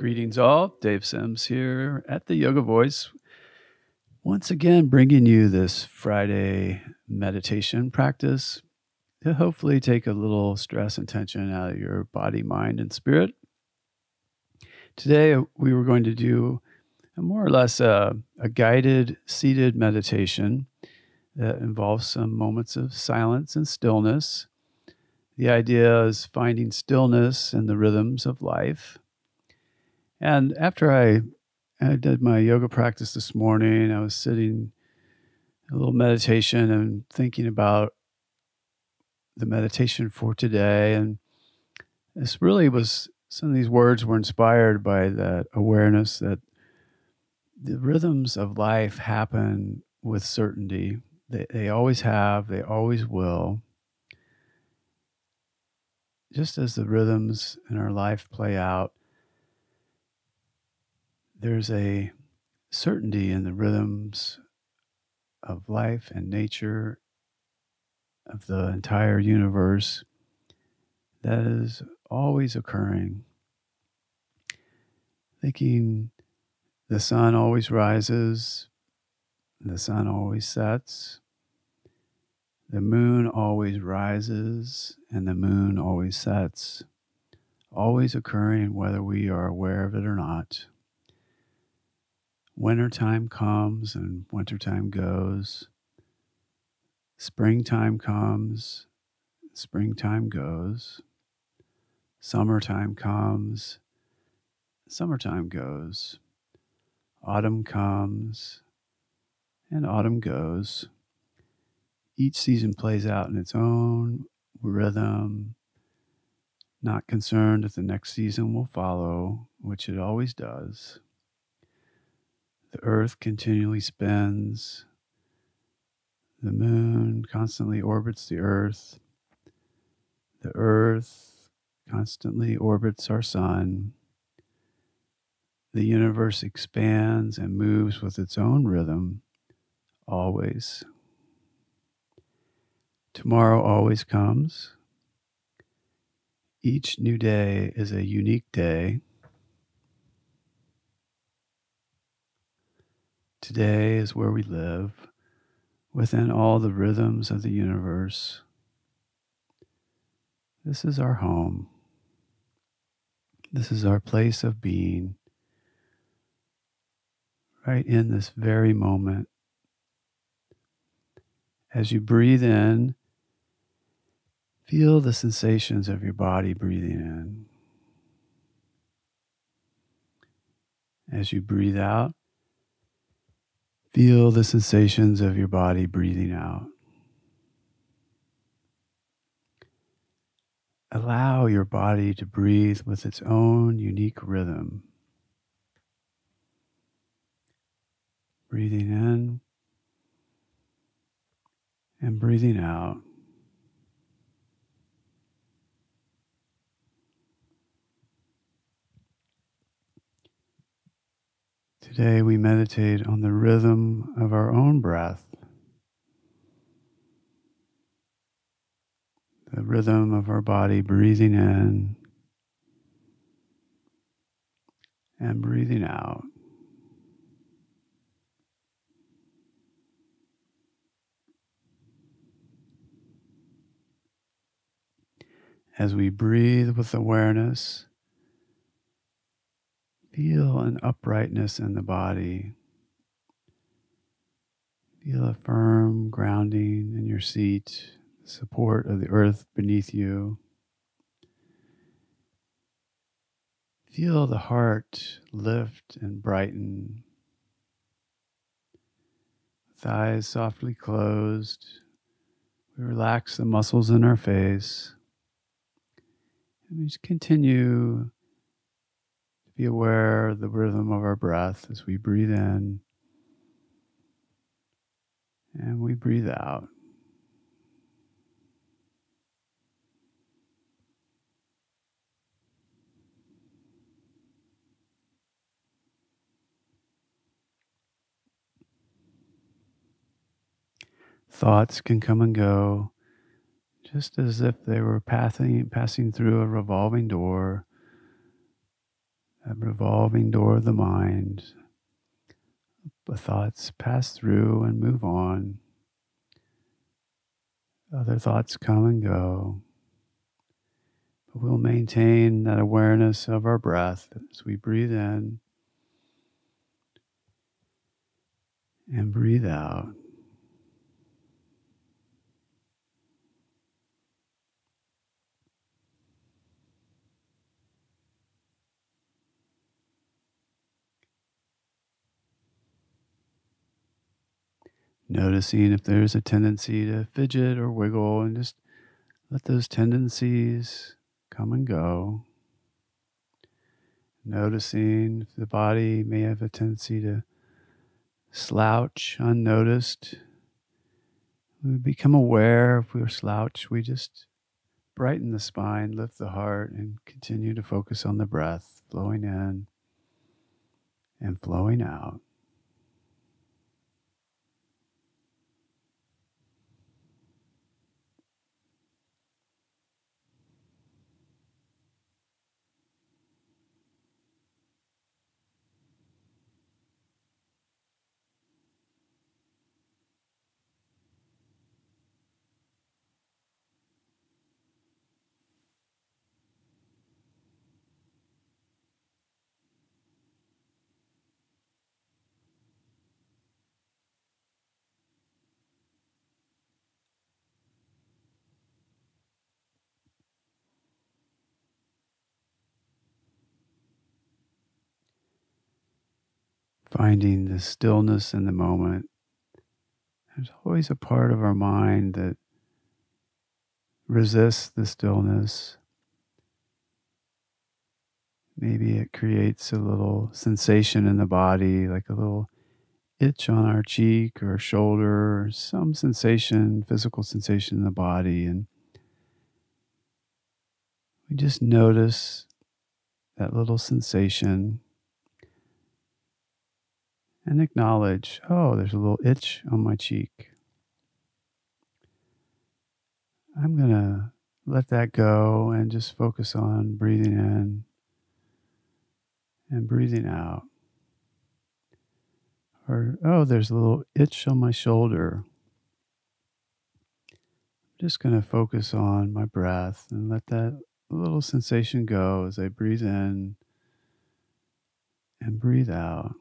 Greetings, all. Dave Sims here at the Yoga Voice. Once again, bringing you this Friday meditation practice to hopefully take a little stress and tension out of your body, mind, and spirit. Today, we were going to do a more or less a, a guided seated meditation that involves some moments of silence and stillness. The idea is finding stillness in the rhythms of life and after I, I did my yoga practice this morning, I was sitting a little meditation and thinking about the meditation for today. And this really was some of these words were inspired by that awareness that the rhythms of life happen with certainty. They, they always have, they always will. Just as the rhythms in our life play out, there's a certainty in the rhythms of life and nature of the entire universe that is always occurring. Thinking the sun always rises, the sun always sets, the moon always rises, and the moon always sets, always occurring whether we are aware of it or not wintertime comes and wintertime goes. Springtime comes, springtime goes. Summertime comes, summertime goes. Autumn comes, and autumn goes. Each season plays out in its own rhythm, not concerned if the next season will follow, which it always does. The earth continually spins. The moon constantly orbits the earth. The earth constantly orbits our sun. The universe expands and moves with its own rhythm, always. Tomorrow always comes. Each new day is a unique day. Today is where we live within all the rhythms of the universe. This is our home. This is our place of being right in this very moment. As you breathe in, feel the sensations of your body breathing in. As you breathe out, Feel the sensations of your body breathing out. Allow your body to breathe with its own unique rhythm. Breathing in and breathing out. Today we meditate on the rhythm of our own breath, the rhythm of our body breathing in and breathing out. As we breathe with awareness, Feel an uprightness in the body. Feel a firm grounding in your seat, support of the earth beneath you. Feel the heart lift and brighten. Eyes softly closed, we relax the muscles in our face. And we just continue be aware of the rhythm of our breath as we breathe in and we breathe out. Thoughts can come and go just as if they were passing, passing through a revolving door, a revolving door of the mind. The thoughts pass through and move on. Other thoughts come and go. But we'll maintain that awareness of our breath as we breathe in and breathe out. Noticing if there's a tendency to fidget or wiggle, and just let those tendencies come and go. Noticing if the body may have a tendency to slouch unnoticed. We become aware if we're slouch, we just brighten the spine, lift the heart, and continue to focus on the breath flowing in and flowing out. Finding the stillness in the moment. There's always a part of our mind that resists the stillness. Maybe it creates a little sensation in the body, like a little itch on our cheek or shoulder, or some sensation, physical sensation in the body. And we just notice that little sensation and acknowledge, oh, there's a little itch on my cheek. I'm going to let that go and just focus on breathing in and breathing out. Or, oh, there's a little itch on my shoulder. I'm just going to focus on my breath and let that little sensation go as I breathe in and breathe out.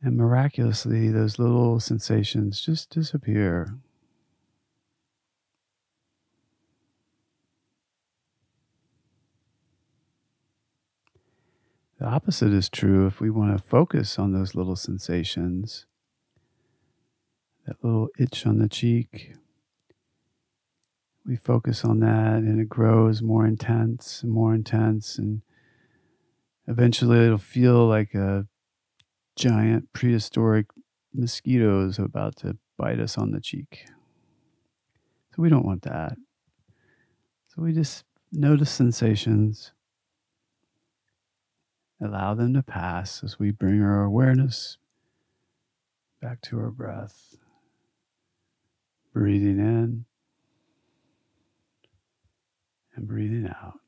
And miraculously, those little sensations just disappear. The opposite is true if we want to focus on those little sensations, that little itch on the cheek. We focus on that and it grows more intense and more intense, and eventually it'll feel like a giant prehistoric mosquitoes about to bite us on the cheek. So we don't want that. So we just notice sensations, allow them to pass as we bring our awareness back to our breath. Breathing in and breathing out.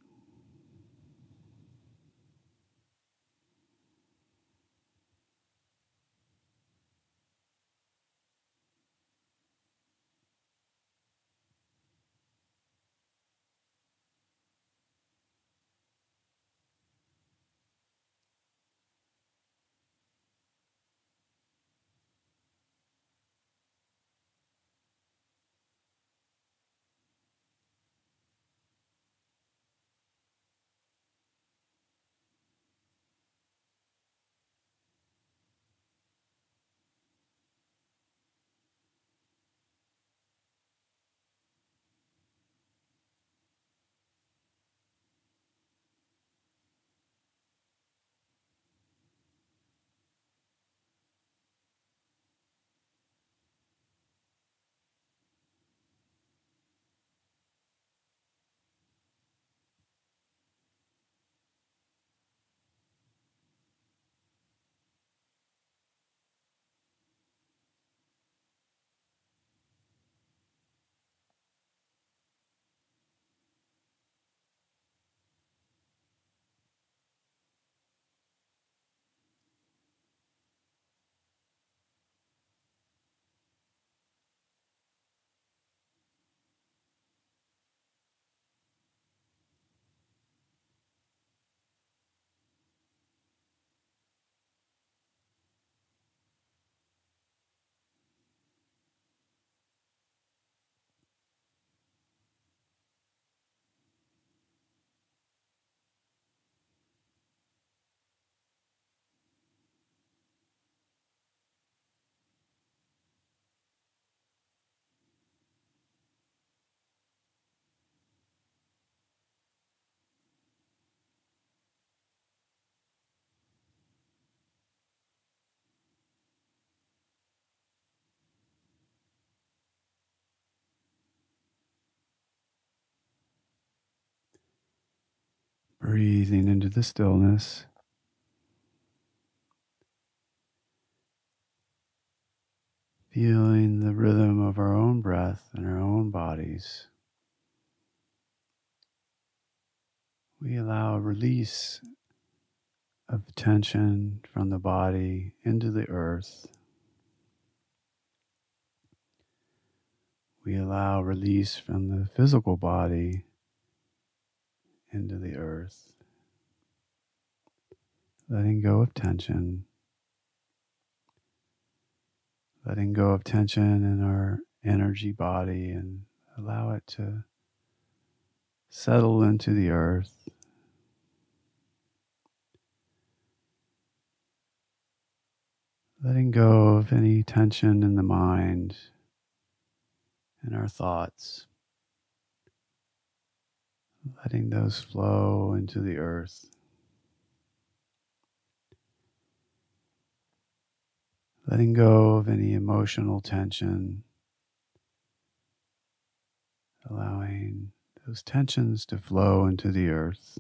Breathing into the stillness. Feeling the rhythm of our own breath and our own bodies. We allow release of tension from the body into the earth. We allow release from the physical body into the earth, letting go of tension, letting go of tension in our energy body and allow it to settle into the earth. Letting go of any tension in the mind and our thoughts letting those flow into the earth. Letting go of any emotional tension, allowing those tensions to flow into the earth.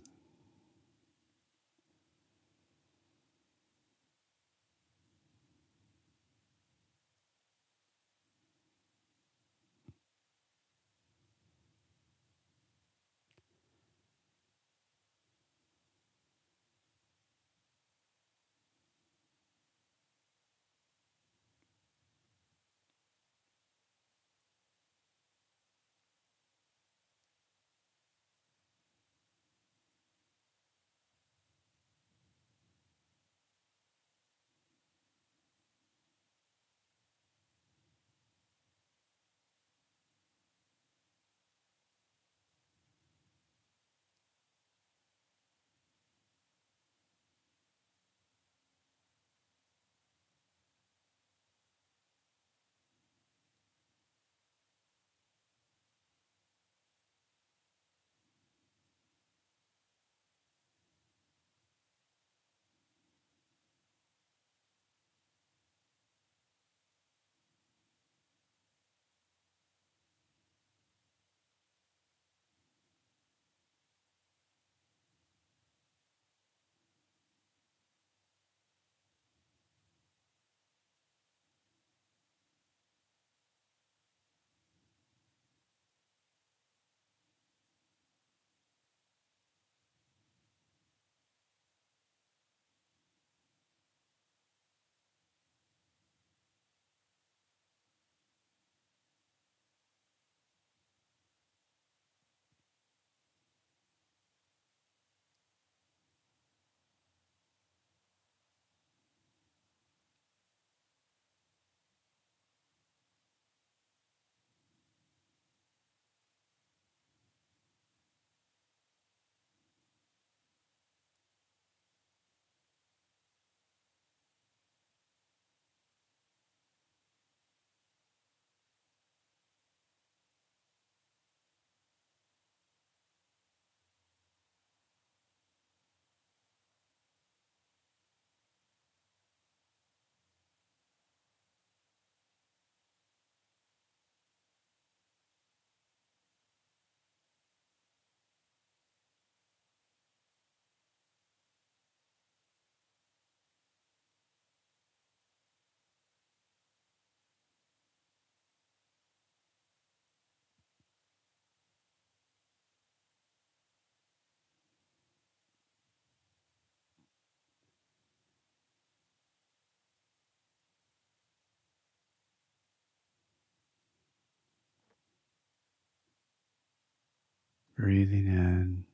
Breathing in,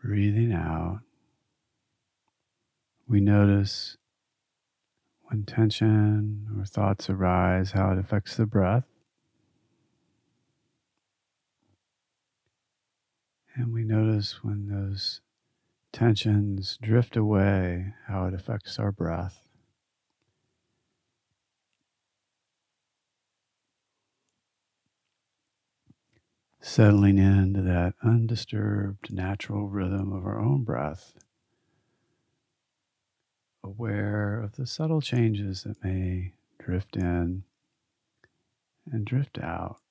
breathing out. We notice when tension or thoughts arise, how it affects the breath. And we notice when those tensions drift away, how it affects our breath. Settling into that undisturbed natural rhythm of our own breath, aware of the subtle changes that may drift in and drift out.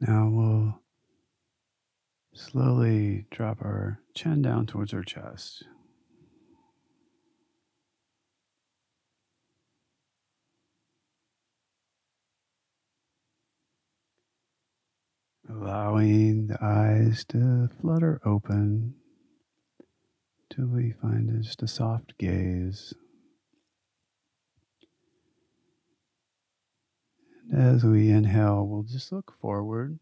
Now we'll slowly drop our chin down towards our chest. Allowing the eyes to flutter open till we find just a soft gaze. As we inhale, we'll just look forward.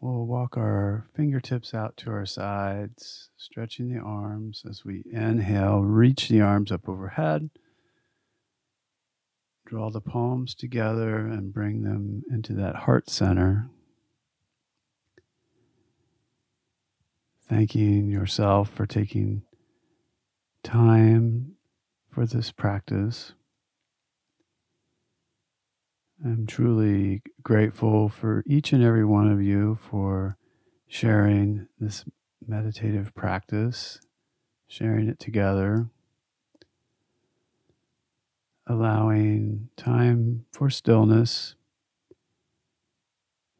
We'll walk our fingertips out to our sides, stretching the arms as we inhale, reach the arms up overhead. Draw the palms together and bring them into that heart center. Thanking yourself for taking time for this practice. I'm truly grateful for each and every one of you for sharing this meditative practice, sharing it together, allowing time for stillness,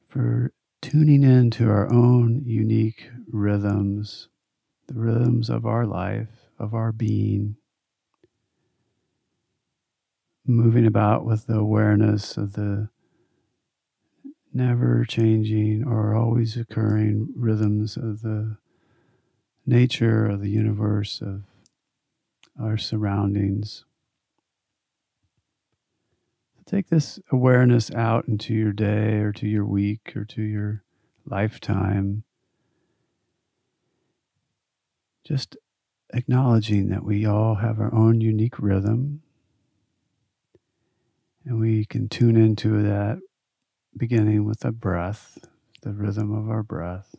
for tuning into our own unique rhythms, the rhythms of our life, of our being moving about with the awareness of the never changing or always occurring rhythms of the nature of the universe, of our surroundings. Take this awareness out into your day or to your week or to your lifetime. Just acknowledging that we all have our own unique rhythm and we can tune into that beginning with the breath, the rhythm of our breath.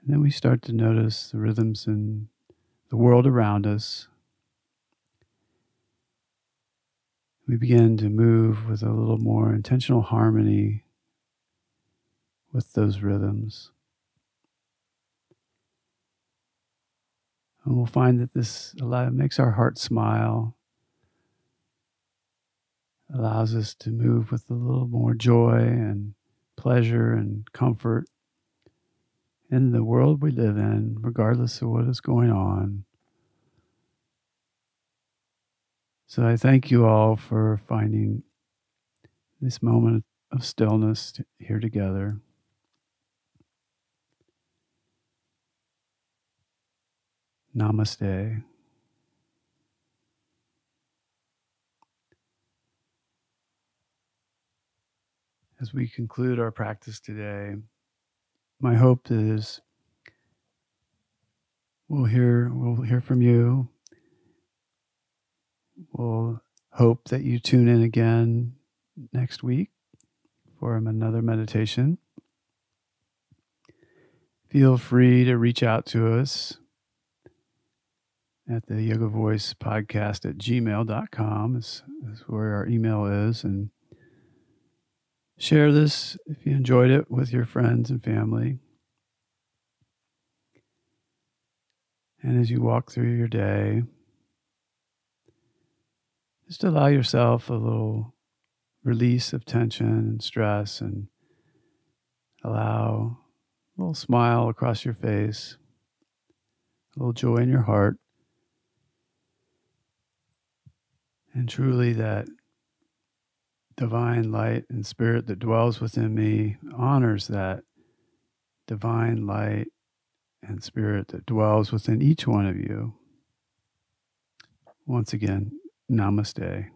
And then we start to notice the rhythms in the world around us. We begin to move with a little more intentional harmony with those rhythms. And we'll find that this makes our heart smile allows us to move with a little more joy and pleasure and comfort in the world we live in, regardless of what is going on. So I thank you all for finding this moment of stillness here together. Namaste. As we conclude our practice today, my hope is we'll hear we'll hear from you. We'll hope that you tune in again next week for another meditation. Feel free to reach out to us at the Yoga Voice podcast at gmail.com is, is where our email is. And Share this if you enjoyed it with your friends and family. And as you walk through your day, just allow yourself a little release of tension and stress and allow a little smile across your face, a little joy in your heart. And truly, that divine light and spirit that dwells within me honors that divine light and spirit that dwells within each one of you. Once again, namaste.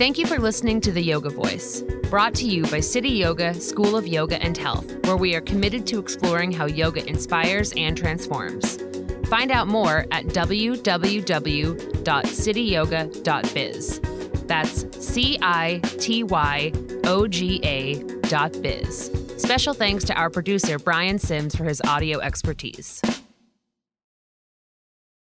Thank you for listening to The Yoga Voice, brought to you by Cityoga, School of Yoga and Health, where we are committed to exploring how yoga inspires and transforms. Find out more at www.cityoga.biz. That's C I T Y O G A dot biz. Special thanks to our producer, Brian Sims, for his audio expertise.